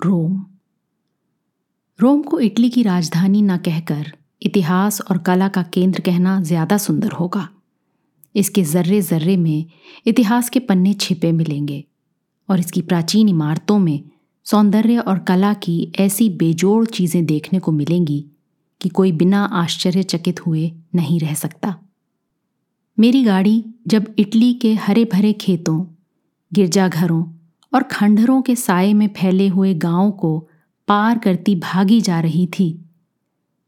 रोम। रोम को इटली की राजधानी न कहकर इतिहास और कला का केंद्र कहना ज़्यादा सुंदर होगा। इसके जर्रे जर्रे में इतिहास के पन्ने छिपे मिलेंगे और इसकी प्राचीन इमारतों में सौंदर्य और कला की ऐसी बेजोड़ चीज़ें देखने को मिलेंगी कि कोई बिना आश्चर्यचकित हुए नहीं रह सकता। मेरी गाड़ी जब इटली के हरे भरे खेतों, गिरजाघरों और खंडहरों के साय में फैले हुए गाँवों को पार करती भागी जा रही थी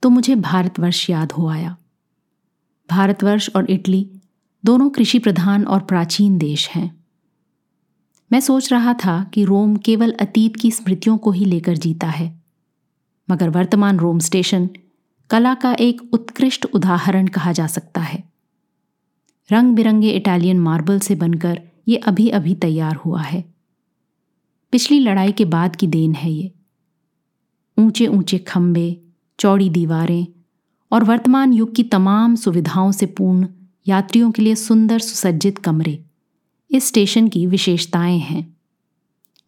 तो मुझे भारतवर्ष याद हो आया। भारतवर्ष और इटली दोनों कृषि प्रधान और प्राचीन देश हैं। मैं सोच रहा था कि रोम केवल अतीत की स्मृतियों को ही लेकर जीता है, मगर वर्तमान रोम स्टेशन कला का एक उत्कृष्ट उदाहरण कहा जा सकता है। रंग बिरंगे इटालियन मार्बल से बनकर ये अभी अभी तैयार हुआ है। पिछली लड़ाई के बाद की देन है ये। ऊँचे ऊँचे खंबे चौड़ी दीवारें और वर्तमान युग की तमाम सुविधाओं से पूर्ण यात्रियों के लिए सुंदर सुसज्जित कमरे, इस स्टेशन की विशेषताएँ हैं।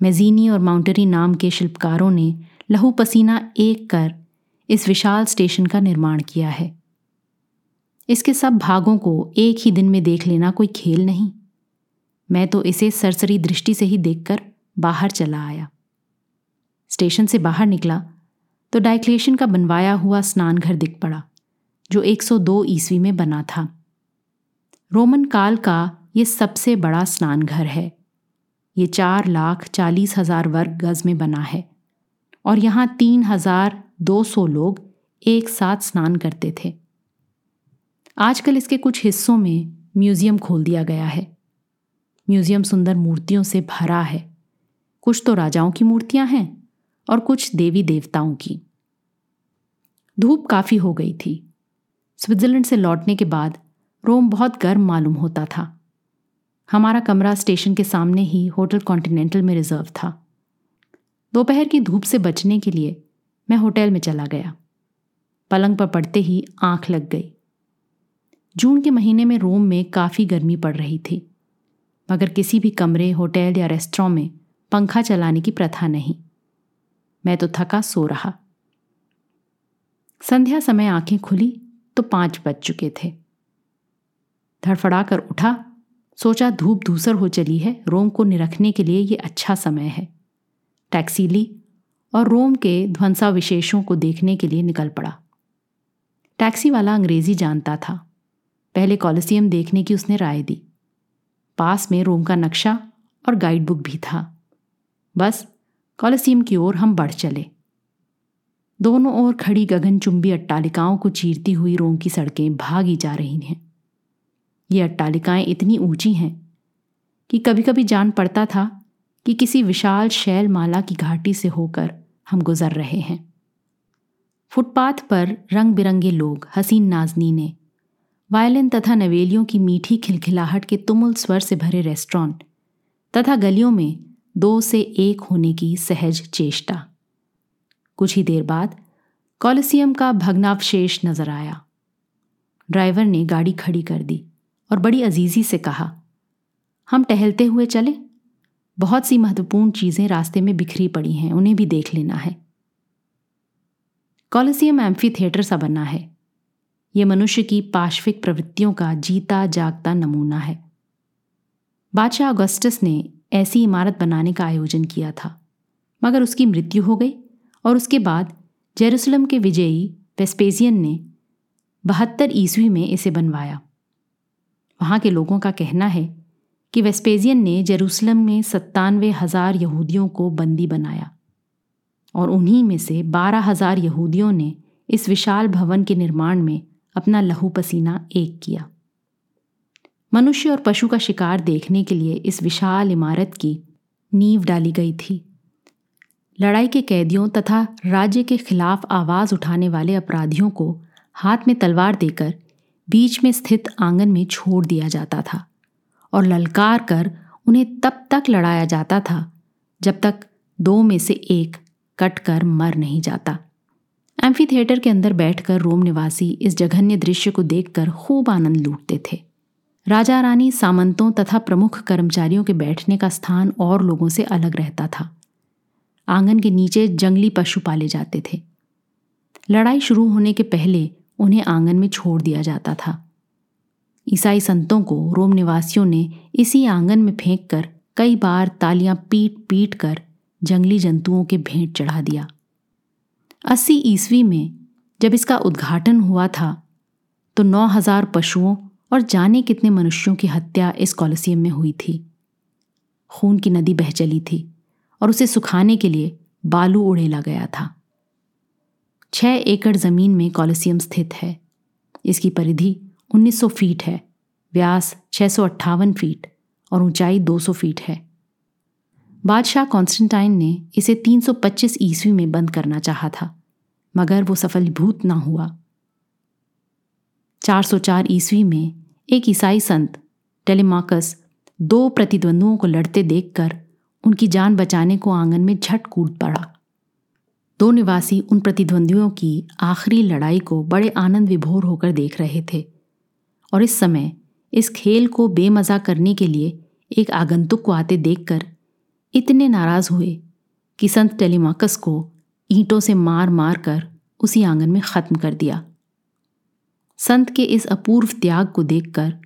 मेजीनी और माउंटरी नाम के शिल्पकारों ने लहू पसीना एक कर इस विशाल स्टेशन का निर्माण किया है। इसके सब भागों को एक ही दिन में देख लेना कोई खेल नहीं। मैं तो इसे सरसरी दृष्टि से ही देखकर बाहर चला आया। स्टेशन से बाहर निकला तो डायक्लेशन का बनवाया हुआ स्नान घर दिख पड़ा, जो 102 ईस्वी में बना था। रोमन काल का ये सबसे बड़ा स्नान घर है। ये चार लाख चालीस हज़ार वर्ग गज में बना है और यहाँ तीन हज़ार दो सौ लोग एक साथ स्नान करते थे। आजकल इसके कुछ हिस्सों में म्यूज़ियम खोल दिया गया है। म्यूज़ियम सुंदर मूर्तियों से भरा है। कुछ तो राजाओं की मूर्तियाँ हैं और कुछ देवी देवताओं की। धूप काफ़ी हो गई थी। स्विट्जरलैंड से लौटने के बाद रोम बहुत गर्म मालूम होता था। हमारा कमरा स्टेशन के सामने ही होटल कॉन्टिनेंटल में रिज़र्व था। दोपहर की धूप से बचने के लिए मैं होटल में चला गया। पलंग पर पड़ते ही आँख लग गई। जून के महीने में रोम में काफ़ी गर्मी पड़ रही थी। मगर किसी भी कमरे, होटल या रेस्टोरेंट में पंखा चलाने की प्रथा नहीं। मैं तो थका सो रहा। संध्या समय आँखें खुली तो पाँच बज चुके थे। धड़फड़ा कर उठा, सोचा धूप धूसर हो चली है, रोम को निरखने के लिए ये अच्छा समय है। टैक्सी ली और रोम के ध्वंसा विशेषों को देखने के लिए निकल पड़ा। टैक्सी वाला अंग्रेज़ी जानता था। पहले कॉलिसियम देखने की उसने राय दी। पास में रोम का नक्शा और गाइड बुक भी था। बस कॉलिसियम की ओर हम बढ़ चले। दोनों ओर खड़ी गगनचुंबी अट्टालिकाओं को चीरती हुई रोम की सड़कें भागी जा रही हैं। ये अट्टालिकाएँ इतनी ऊँची हैं कि कभी कभी जान पड़ता था कि किसी विशाल शैल माला की घाटी से होकर हम गुजर रहे हैं। फुटपाथ पर रंग बिरंगे लोग, हसीन नाजनी ने, वायलिन तथा नवेलियों की मीठी खिलखिलाहट के तुमुल स्वर से भरे रेस्टोरेंट तथा गलियों में दो से एक होने की सहज चेष्टा। कुछ ही देर बाद कॉलिसियम का भग्नावशेष नज़र आया। ड्राइवर ने गाड़ी खड़ी कर दी और बड़ी अजीजी से कहा, हम टहलते हुए चले। बहुत सी महत्वपूर्ण चीज़ें रास्ते में बिखरी पड़ी हैं, उन्हें भी देख लेना है। कॉलिसियम एम्फी थिएटर सा बना है। यह मनुष्य की पाश्विक प्रवृत्तियों का जीता जागता नमूना है। बादशाह अगस्टस ने ऐसी इमारत बनाने का आयोजन किया था। मगर उसकी मृत्यु हो गई और उसके बाद जेरूसलम के विजयी वेस्पेजियन ने बहत्तर ईस्वी में इसे बनवाया। वहाँ के लोगों का कहना है कि वेस्पेजियन ने जेरूसलम में सत्तानवे हज़ार यहूदियों को बंदी बनाया और उन्हीं में से बारह हज़ार यहूदियों ने इस विशाल भवन के निर्माण में अपना लहू पसीना एक किया। मनुष्य और पशु का शिकार देखने के लिए इस विशाल इमारत की नींव डाली गई थी। लड़ाई के कैदियों तथा राज्य के खिलाफ आवाज़ उठाने वाले अपराधियों को हाथ में तलवार देकर बीच में स्थित आँगन में छोड़ दिया जाता था और ललकार कर उन्हें तब तक लड़ाया जाता था जब तक दो में से एक कट कर मर नहीं जाता। एम्फी थिएटर के अंदर बैठकर रोम निवासी इस जघन्य दृश्य को देखकर खूब आनंद लूटते थे। राजा रानी सामंतों तथा प्रमुख कर्मचारियों के बैठने का स्थान और लोगों से अलग रहता था। आँगन के नीचे जंगली पशु पाले जाते थे। लड़ाई शुरू होने के पहले उन्हें आँगन में छोड़ दिया जाता था। ईसाई संतों को रोम निवासियों ने इसी आँगन में फेंक कर कई बार तालियाँ पीट पीट कर जंगली जंतुओं के भेंट चढ़ा दिया। अस्सी ईस्वी में जब इसका उद्घाटन हुआ था तो नौ हज़ार पशुओं और जाने कितने मनुष्यों की हत्या इस कॉलोसियम में हुई थी। खून की नदी बह चली थी और उसे सुखाने के लिए बालू उड़ेला गया था। छह एकड़ ज़मीन में कॉलोसियम स्थित है। इसकी परिधि 1900 फीट है, व्यास छह फीट और ऊंचाई 200 फीट है। बादशाह कॉन्स्टेंटाइन ने इसे 325 ईस्वी में बंद करना चाहा था, मगर वो सफलीभूत ना हुआ। 404 ईस्वी में एक ईसाई संत, टेलीमाकस, दो प्रतिद्वंदुओं को लड़ते देखकर उनकी जान बचाने को आँगन में झट कूद पड़ा। दो निवासी उन प्रतिद्वंदियों की आखिरी लड़ाई को बड़े आनंद विभोर होकर देख रहे थे और इस समय इस खेल को बेमजा करने के लिए एक आगंतुक को आते देखकर इतने नाराज़ हुए कि संत टेलीमाकस को ईंटों से मार मार कर उसी आँगन में खत्म कर दिया। संत के इस अपूर्व त्याग को देखकर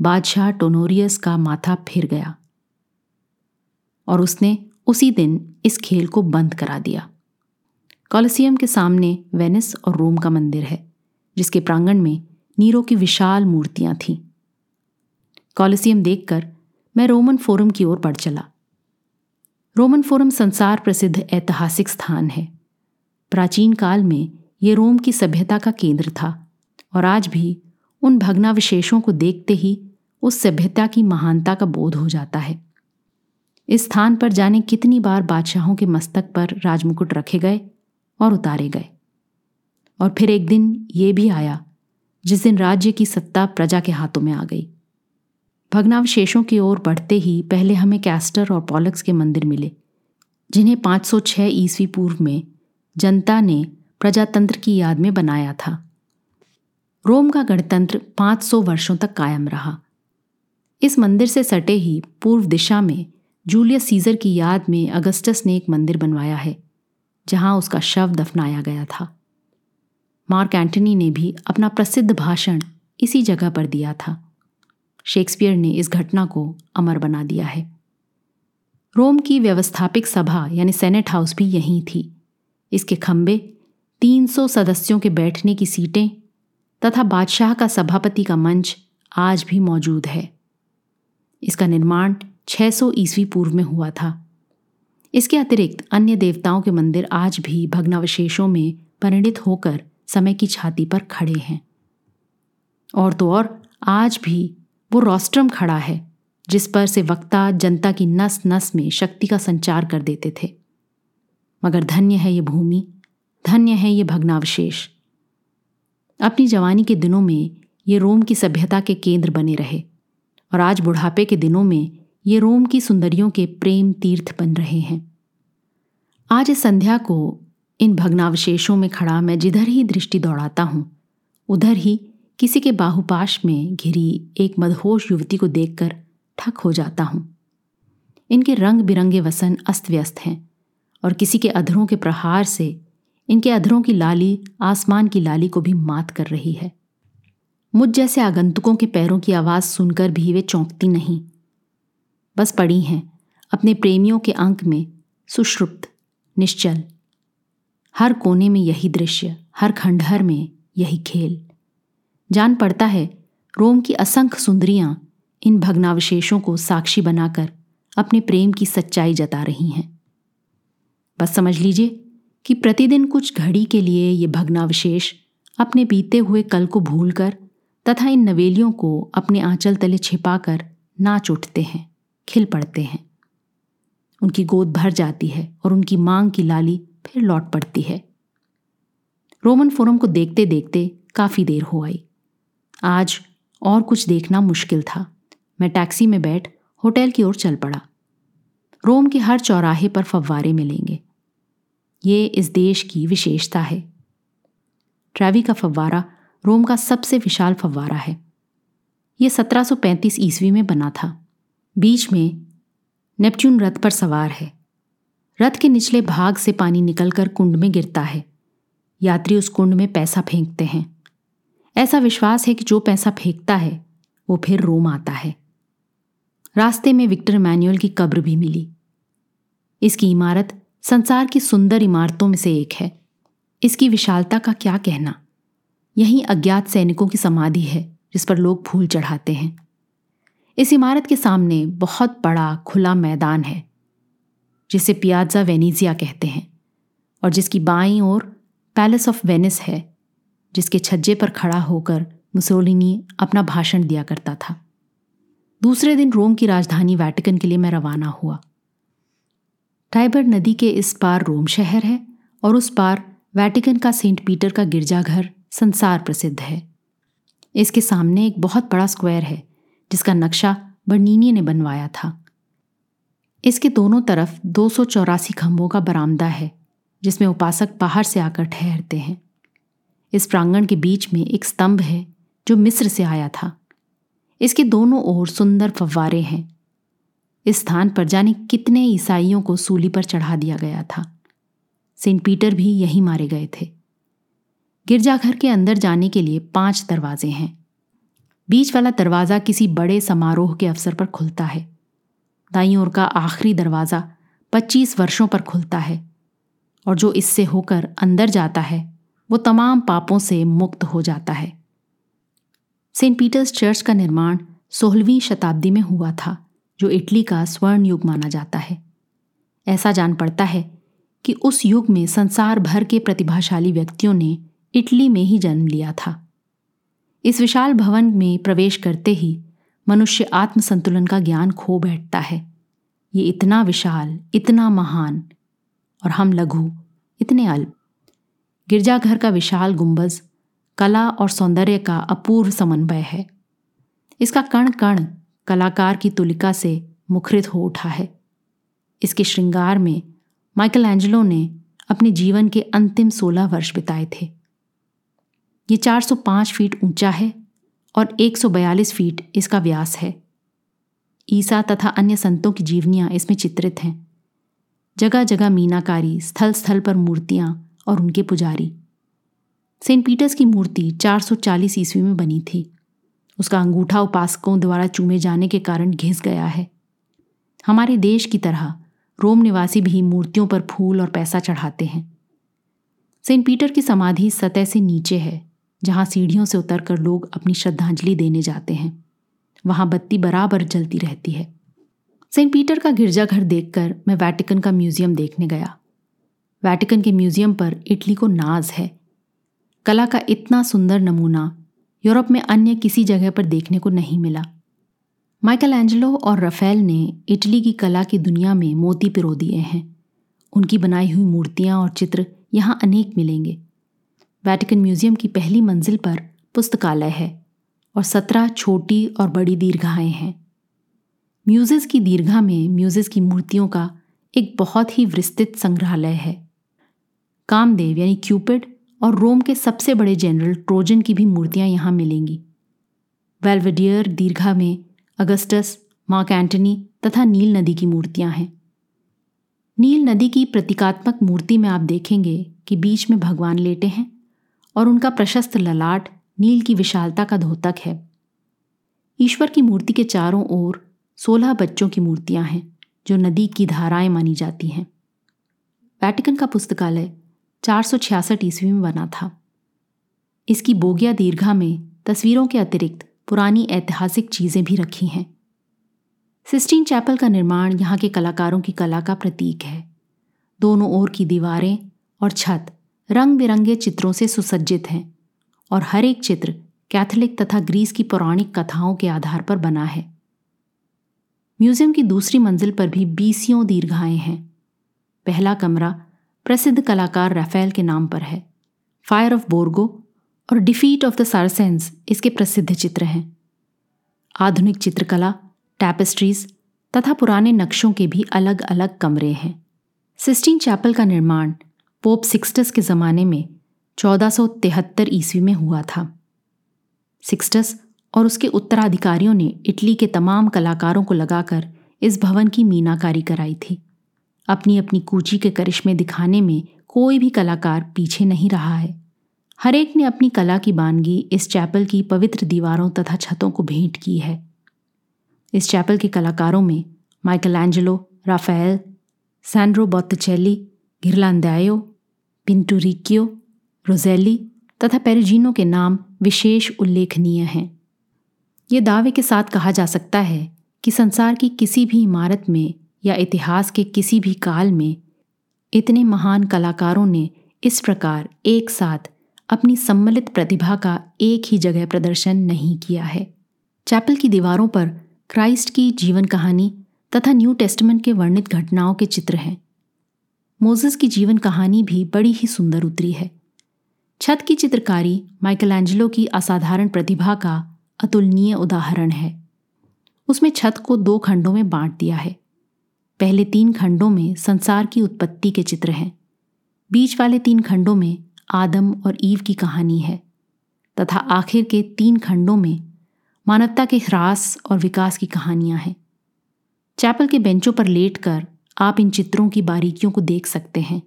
बादशाह टोनोरियस का माथा फिर गया और उसने उसी दिन इस खेल को बंद करा दिया। कॉलिसियम के सामने वेनिस और रोम का मंदिर है, जिसके प्रांगण में नीरो की विशाल मूर्तियाँ थीं। कॉलिसियम देखकर मैं रोमन फोरम की ओर बढ़ चला। रोमन फोरम संसार प्रसिद्ध ऐतिहासिक स्थान है। प्राचीन काल में ये रोम की सभ्यता का केंद्र था। और आज भी उन भग्नावशेषों को देखते ही उस सभ्यता की महानता का बोध हो जाता है। इस स्थान पर जाने कितनी बार बादशाहों के मस्तक पर राजमुकुट रखे गए और उतारे गए। और फिर एक दिन ये भी आया, जिस दिन राज्य की सत्ता प्रजा के हाथों में आ गई। भग्नावशेषों की ओर बढ़ते ही पहले हमें कैस्टर और पॉलक्स के मंदिर मिले, जिन्हें 506 ईस्वी पूर्व में जनता ने प्रजातंत्र की याद में बनाया था। रोम का गणतंत्र 500 वर्षों तक कायम रहा। इस मंदिर से सटे ही पूर्व दिशा में जूलियस सीजर की याद में अगस्टस ने एक मंदिर बनवाया है, जहाँ उसका शव दफनाया गया था। मार्क एंटनी ने भी अपना प्रसिद्ध भाषण इसी जगह पर दिया था। शेक्सपियर ने इस घटना को अमर बना दिया है। रोम की व्यवस्थापिक सभा यानी सेनेट हाउस भी यहीं थी। इसके खंबे 300 सदस्यों के बैठने की सीटें तथा बादशाह का सभापति का मंच आज भी मौजूद है। इसका निर्माण 600 ईस्वी पूर्व में हुआ था। इसके अतिरिक्त अन्य देवताओं के मंदिर आज भी भग्नावशेषों में परिणित होकर समय की छाती पर खड़े हैं। और तो और, आज भी वो रोस्ट्रम खड़ा है, जिस पर से वक्ता जनता की नस नस में शक्ति का संचार कर देते थे। मगर धन्य है ये भूमि, धन्य है ये भग्नावशेष। अपनी जवानी के दिनों में ये रोम की सभ्यता के केंद्र बने रहे और आज बुढ़ापे के दिनों में ये रोम की सुंदरियों के प्रेम तीर्थ बन रहे हैं। आज इस संध्या को इन भग्नावशेषों में खड़ा मैं जिधर ही दृष्टि दौड़ाता हूँ, उधर ही किसी के बाहुपाश में घिरी एक मदहोश युवती को देखकर ठक हो जाता हूँ। इनके रंग बिरंगे वसन अस्त व्यस्त हैं और किसी के अधरों के प्रहार से इनके अधरों की लाली आसमान की लाली को भी मात कर रही है। मुझ जैसे आगंतुकों के पैरों की आवाज़ सुनकर भी वे चौंकती नहीं। बस पड़ी हैं, अपने प्रेमियों के अंक में सुश्रुप्त, निश्चल। हर कोने में यही दृश्य, हर खंडहर में यही खेल। जान पड़ता है, रोम की असंख्य सुंदरियाँ इन भग्नावशेषों को साक्षी बनाकर अपने प्रेम की सच्चाई जता रही हैं। बस समझ लीजिए कि प्रतिदिन कुछ घड़ी के लिए ये भग्नावशेष अपने बीते हुए कल को भूलकर तथा इन नवेलियों को अपने आंचल तले छिपाकर नाच उठते हैं, खिल पड़ते हैं। उनकी गोद भर जाती है और उनकी मांग की लाली फिर लौट पड़ती है। रोमन फोरम को देखते देखते काफ़ी देर हो आई। आज और कुछ देखना मुश्किल था। मैं टैक्सी में बैठ होटल की ओर चल पड़ा। रोम के हर चौराहे पर फव्वारे मिलेंगे। ये इस देश की विशेषता है। ट्रैवी का फव्वारा रोम का सबसे विशाल फव्वारा है। यह 1735 ईस्वी में बना था। बीच में नेपच्यून रथ पर सवार है। रथ के निचले भाग से पानी निकलकर कुंड में गिरता है। यात्री उस कुंड में पैसा फेंकते हैं। ऐसा विश्वास है कि जो पैसा फेंकता है, वो फिर रोम आता है। रास्ते में विक्टर मैनुअल की कब्र भी मिली। इसकी इमारत संसार की सुंदर इमारतों में से एक है। इसकी विशालता का क्या कहना? यहीं अज्ञात सैनिकों की समाधि है, जिस पर लोग फूल चढ़ाते हैं। इस इमारत के सामने बहुत बड़ा, खुला मैदान है, जिसे पियाजा वेनीजिया कहते हैं और जिसकी बाईं ओर पैलेस ऑफ़ वेनिस है, जिसके छज्जे पर खड़ा होकर मुसोलिनी अपना भाषण दिया करता था। दूसरे दिन रोम की राजधानी वैटिकन के लिए मैं रवाना हुआ। टाइबर नदी के इस पार रोम शहर है और उस पार वैटिकन का सेंट पीटर का गिरजाघर संसार प्रसिद्ध है। इसके सामने एक बहुत बड़ा स्क्वायर है, जिसका नक्शा बर्नीनी ने बनवाया था। इसके दोनों तरफ़ दो खंभों का बरामदा है, जिसमें उपासक बाहर से आकर ठहरते हैं। इस प्रांगण के बीच में एक स्तंभ है, जो मिस्र से आया था। इसके दोनों ओर सुंदर फव्वारे हैं इस स्थान पर जाने कितने ईसाइयों को सूली पर चढ़ा दिया गया था। सेंट पीटर भी यहीं मारे गए थे। गिरजाघर के अंदर जाने के लिए पाँच दरवाजे हैं। बीच वाला दरवाज़ा किसी बड़े समारोह के अवसर पर खुलता है। दाई ओर का आखिरी दरवाज़ा पच्चीस वर्षों पर खुलता है और जो इससे होकर अंदर जाता है, वो तमाम पापों से मुक्त हो जाता है। सेंट पीटर्स चर्च का निर्माण सोलहवीं शताब्दी में हुआ था। जो इटली का स्वर्ण युग माना जाता है। ऐसा जान पड़ता है कि उस युग में संसार भर के प्रतिभाशाली व्यक्तियों ने इटली में ही जन्म लिया था। इस विशाल भवन में प्रवेश करते ही मनुष्य आत्म संतुलन का ज्ञान खो बैठता है। ये इतना विशाल, इतना महान और हम लघु, इतने अल्प। गिरजाघर का विशाल गुंबज कला और सौंदर्य का अपूर्व समन्वय है। इसका कण कण कलाकार की तुलिका से मुखरित हो उठा है। इसके श्रृंगार में माइकल एंजलो ने अपने जीवन के अंतिम सोलह वर्ष बिताए थे। ये 405 फीट ऊँचा है और 142 फीट इसका व्यास है। ईसा तथा अन्य संतों की जीवनियाँ इसमें चित्रित हैं। जगह जगह मीनाकारी स्थल स्थल पर मूर्तियाँ और उनके पुजारी। सेंट पीटर्स की मूर्ति 440 ईस्वी में बनी थी। उसका अंगूठा उपासकों द्वारा चूमे जाने के कारण घिस गया है। हमारे देश की तरह रोम निवासी भी मूर्तियों पर फूल और पैसा चढ़ाते हैं। सेंट पीटर की समाधि सतह से नीचे है, जहाँ सीढ़ियों से उतरकर लोग अपनी श्रद्धांजलि देने जाते हैं। वहाँ बत्ती बराबर जलती रहती है। सेंट पीटर का गिरजाघर देखकर मैं वैटिकन का म्यूज़ियम देखने गया। वैटिकन के म्यूज़ियम पर इटली को नाज है। कला का इतना सुंदर नमूना यूरोप में अन्य किसी जगह पर देखने को नहीं मिला। माइकल एंजलो और रफेल ने इटली की कला की दुनिया में मोती पिरो दिए हैं। उनकी बनाई हुई मूर्तियाँ और चित्र यहाँ अनेक मिलेंगे। वैटिकन म्यूज़ियम की पहली मंजिल पर पुस्तकालय है और सत्रह छोटी और बड़ी दीर्घाएँ हैं। म्यूजिस की दीर्घा में म्यूजिस की मूर्तियों का एक बहुत ही विस्तृत संग्रहालय है। कामदेव यानी क्यूपिड और रोम के सबसे बड़े जनरल ट्रोजन की भी मूर्तियाँ यहाँ मिलेंगी। वेल्वेडियर दीर्घा में अगस्टस, मार्क एंटनी तथा नील नदी की मूर्तियाँ हैं। नील नदी की प्रतीकात्मक मूर्ति में आप देखेंगे कि बीच में भगवान लेटे हैं और उनका प्रशस्त ललाट नील की विशालता का धोतक है। ईश्वर की मूर्ति के चारों ओर सोलह बच्चों की मूर्तियाँ हैं, जो नदी की धाराएँ मानी जाती हैं। वैटिकन का पुस्तकालय चार सौ छियासठ ईस्वी में बना था। इसकी बोगिया दीर्घा में तस्वीरों के अतिरिक्त पुरानी ऐतिहासिक चीज़ें भी रखी हैं। सिस्टीन चैपल का निर्माण यहाँ के कलाकारों की कला का प्रतीक है। दोनों ओर की दीवारें और छत रंग बिरंगे चित्रों से सुसज्जित हैं और हर एक चित्र कैथोलिक तथा ग्रीस की पौराणिक कथाओं के आधार पर बना है। म्यूज़ियम की दूसरी मंजिल पर भी बीसियों दीर्घाएँ हैं। पहला कमरा प्रसिद्ध कलाकार राफेल के नाम पर है। फायर ऑफ़ बोर्गो और डिफीट ऑफ़ द सारसेंस इसके प्रसिद्ध चित्र हैं। आधुनिक चित्रकला टैपेस्ट्रीज तथा पुराने नक्शों के भी अलग अलग कमरे हैं। सिस्टीन चैपल का निर्माण पोप सिक्सटस के ज़माने में चौदह ईस्वी में हुआ था। सिक्सटस और उसके उत्तराधिकारियों ने इटली के तमाम कलाकारों को लगाकर इस भवन की मीनाकारी कराई थी। अपनी अपनी कूची के करिश्मे दिखाने में कोई भी कलाकार पीछे नहीं रहा है। हरेक ने अपनी कला की बानगी इस चैपल की पवित्र दीवारों तथा छतों को भेंट की है। इस चैपल के कलाकारों में Michelangelo Raphael, Sandro Botticelli Ghirlandaio Pinturicchio Rosselli तथा पेरिजिनो के नाम विशेष उल्लेखनीय हैं। ये दावे के साथ कहा जा सकता है कि संसार की किसी भी इमारत में या इतिहास के किसी भी काल में, इतने महान कलाकारों ने इस प्रकार एक साथ अपनी सम्मिलित प्रतिभा का एक ही जगह प्रदर्शन नहीं किया है। चैपल की दीवारों पर क्राइस्ट की जीवन कहानी तथा न्यू टेस्टमेंट के वर्णित घटनाओं के चित्र हैं। मोजेस की जीवन कहानी भी बड़ी ही सुंदर उतरी है। छत की चित्रकारी माइकल की असाधारण प्रतिभा का अतुलनीय उदाहरण है। उसमें छत को दो खंडों में बांट दिया है। पहले तीन खंडों में संसार की उत्पत्ति के चित्र हैं। बीच वाले तीन खंडों में आदम और ईव की कहानी है, तथा आखिर के तीन खंडों में मानवता के ह्रास और विकास की कहानियाँ हैं। चैपल के बेंचों पर लेटकर आप इन चित्रों की बारीकियों को देख सकते हैं।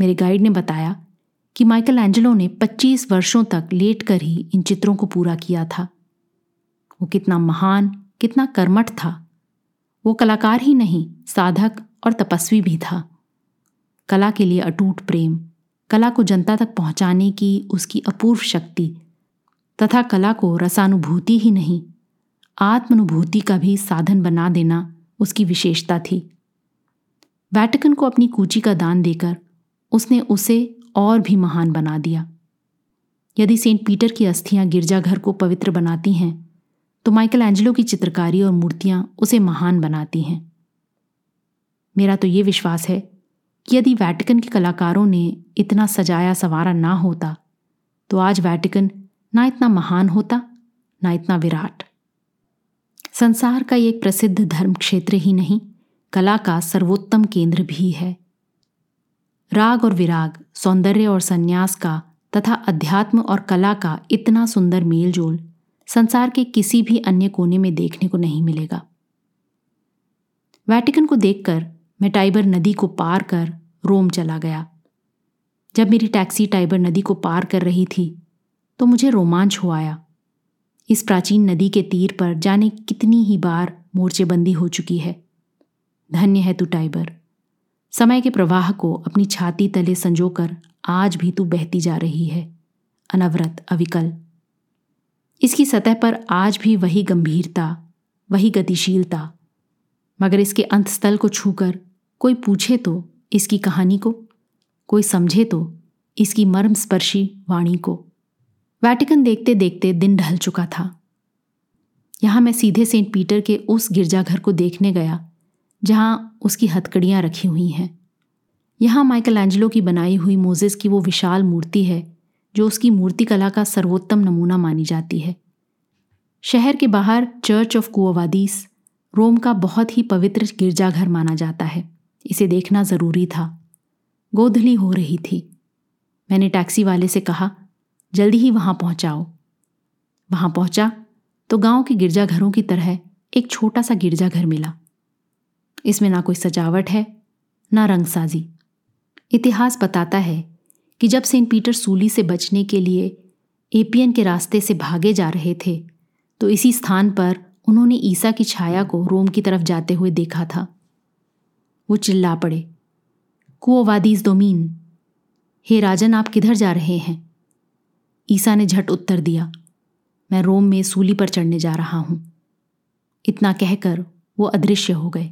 मेरे गाइड ने बताया कि माइकल एंजलो ने 25 वर्षों तक लेटकर ही इन चित्रों को पूरा किया था। वो कितना महान, कितना कर्मठ था। वो कलाकार ही नहीं, साधक और तपस्वी भी था। कला के लिए अटूट प्रेम, कला को जनता तक पहुँचाने की उसकी अपूर्व शक्ति, तथा कला को रसानुभूति ही नहीं, आत्मानुभूति का भी साधन बना देना उसकी विशेषता थी। वैटिकन को अपनी कूची का दान देकर उसने उसे और भी महान बना दिया। यदि सेंट पीटर की अस्थियाँ गिरजाघर को पवित्र बनाती हैं तो माइकल एंजलो की चित्रकारी और मूर्तियाँ उसे महान बनाती हैं। मेरा तो ये विश्वास है कि यदि वैटिकन के कलाकारों ने इतना सजाया सवारा ना होता तो आज वैटिकन ना इतना महान होता, ना इतना विराट। संसार का एक प्रसिद्ध धर्म क्षेत्र ही नहीं, कला का सर्वोत्तम केंद्र भी है। राग और विराग, सौंदर्य और संन्यास का तथा अध्यात्म और कला का इतना सुंदर मेलजोल संसार के किसी भी अन्य कोने में देखने को नहीं मिलेगा। वैटिकन को देखकर, मैं टाइबर नदी को पार कर रोम चला गया। जब मेरी टैक्सी टाइबर नदी को पार कर रही थी तो मुझे रोमांच हो आया। इस प्राचीन नदी के तीर पर जाने कितनी ही बार मोर्चेबंदी हो चुकी है। धन्य है तू टाइबर। समय के प्रवाह को अपनी छाती तले संजोकर आज भी तू बहती जा रही है। अनवरत अविकल। इसकी सतह पर आज भी वही गंभीरता, वही गतिशीलता। मगर इसके अंतस्थल को छूकर कोई पूछे तो इसकी कहानी को, कोई समझे तो इसकी मर्म स्पर्शी वाणी को। वैटिकन देखते देखते दिन ढल चुका था। यहाँ मैं सीधे सेंट पीटर के उस गिरजाघर को देखने गया, जहाँ उसकी हथकड़ियाँ रखी हुई हैं। यहाँ माइकल एंजलो की बनाई हुई मोजेस की वो विशाल मूर्ति है जो उसकी मूर्तिकला का सर्वोत्तम नमूना मानी जाती है। शहर के बाहर चर्च ऑफ़ कुआवादीस रोम का बहुत ही पवित्र गिरजाघर माना जाता है। इसे देखना ज़रूरी था। गोधली हो रही थी। मैंने टैक्सी वाले से कहा, जल्दी ही वहाँ पहुंचाओ। वहाँ पहुँचा तो गाँव के गिरजाघरों की तरह एक छोटा सा गिरजाघर मिला। इसमें ना कोई सजावट है, ना रंगसाजी। इतिहास बताता है कि जब सेंट पीटर सूली से बचने के लिए एपियन के रास्ते से भागे जा रहे थे तो इसी स्थान पर उन्होंने ईसा की छाया को रोम की तरफ़ जाते हुए देखा था। वो चिल्ला पड़े कुओवादीज दोमीन, हे राजन, आप किधर जा रहे हैं? ईसा ने झट उत्तर दिया, मैं रोम में सूली पर चढ़ने जा रहा हूँ। इतना कहकर वो अदृश्य हो गए।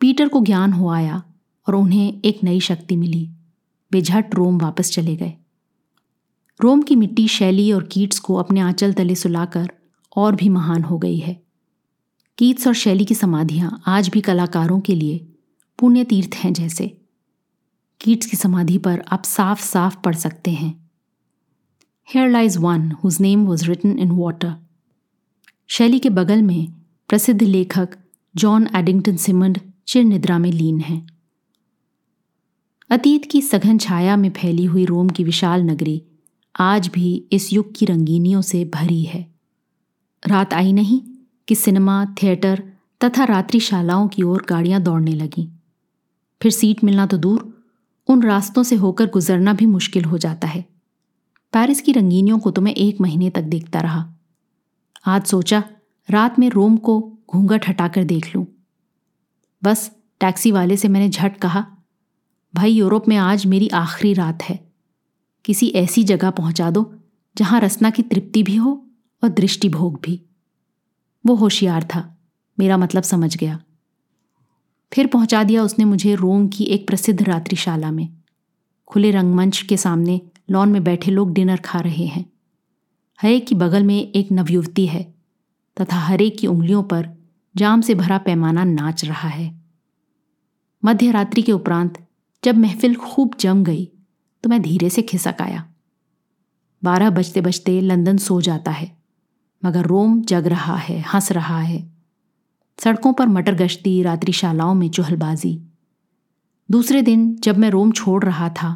पीटर को ज्ञान हो आया और उन्हें एक नई शक्ति मिली। वे झट रोम वापस चले गए। रोम की मिट्टी शैली और कीट्स को अपने आंचल तले सुलाकर और भी महान हो गई है। कीट्स और शैली की समाधियाँ आज भी कलाकारों के लिए पुण्य तीर्थ हैं जैसे। कीट्स की समाधि पर आप साफ़ साफ़ पढ़ सकते हैं। Here lies one whose name was writ in water Shelley के बगल में प्रसिद्ध लेखक जॉन एडिंगटन सिमंड चिर निद्रा में लीन हैं। अतीत की सघन छाया में फैली हुई रोम की विशाल नगरी आज भी इस युग की रंगीनियों से भरी है। रात आई नहीं कि सिनेमा, थिएटर तथा रात्रिशालाओं की ओर गाड़ियाँ दौड़ने लगीं। फिर सीट मिलना तो दूर, उन रास्तों से होकर गुजरना भी मुश्किल हो जाता है। पेरिस की रंगीनियों को तो मैं एक महीने तक देखता रहा। आज सोचा, रात में रोम को घूंघट हटाकर देख लूँ। बस टैक्सी वाले से मैंने झट कहा भाई, यूरोप में आज मेरी आखिरी रात है। किसी ऐसी जगह पहुँचा दो, जहाँ रसना की तृप्ति भी हो और दृष्टि भोग भी। वो होशियार था, मेरा मतलब समझ गया। फिर पहुँचा दिया उसने मुझे रोम की एक प्रसिद्ध रात्रिशाला में। खुले रंगमंच के सामने लॉन में बैठे लोग डिनर खा रहे हैं। हरे की बगल में एक नवयुवती है तथा हरे की उंगलियों पर जाम से भरा पैमाना नाच रहा है। मध्य रात्रि के उपरांत जब महफिल खूब जम गई तो मैं धीरे से खिसक आया। बारह बजते बजते लंदन सो जाता है, मगर रोम जग रहा है, हंस रहा है। सड़कों पर मटर गश्ती रात्रिशालाओं में चुहलबाजी। दूसरे दिन जब मैं रोम छोड़ रहा था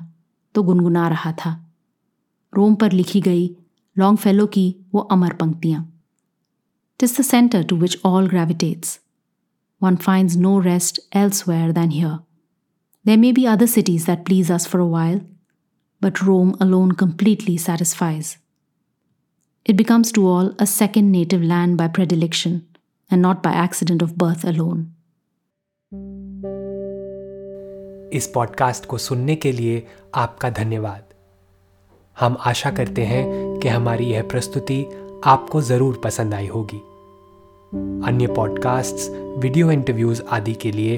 तो गुनगुना रहा था। रोम पर लिखी गई लॉन्ग फेलो की वो अमर पंक्तियाँ। TISS the centre to which all ग्रेविटेट्स one finds no rest elsewhere then here There may be other cities that please us for a while, but Rome alone completely satisfies. It becomes to all a second native land by predilection and not by accident of birth alone. इस podcast को सुनने के लिए आपका धन्यवाद हम आशा करते हैं कि हमारी यह प्रस्तुति आपको ज़रूर पसंद आई होगी अन्य पॉडकास्ट्स, वीडियो इंटरव्यूज आदि के लिए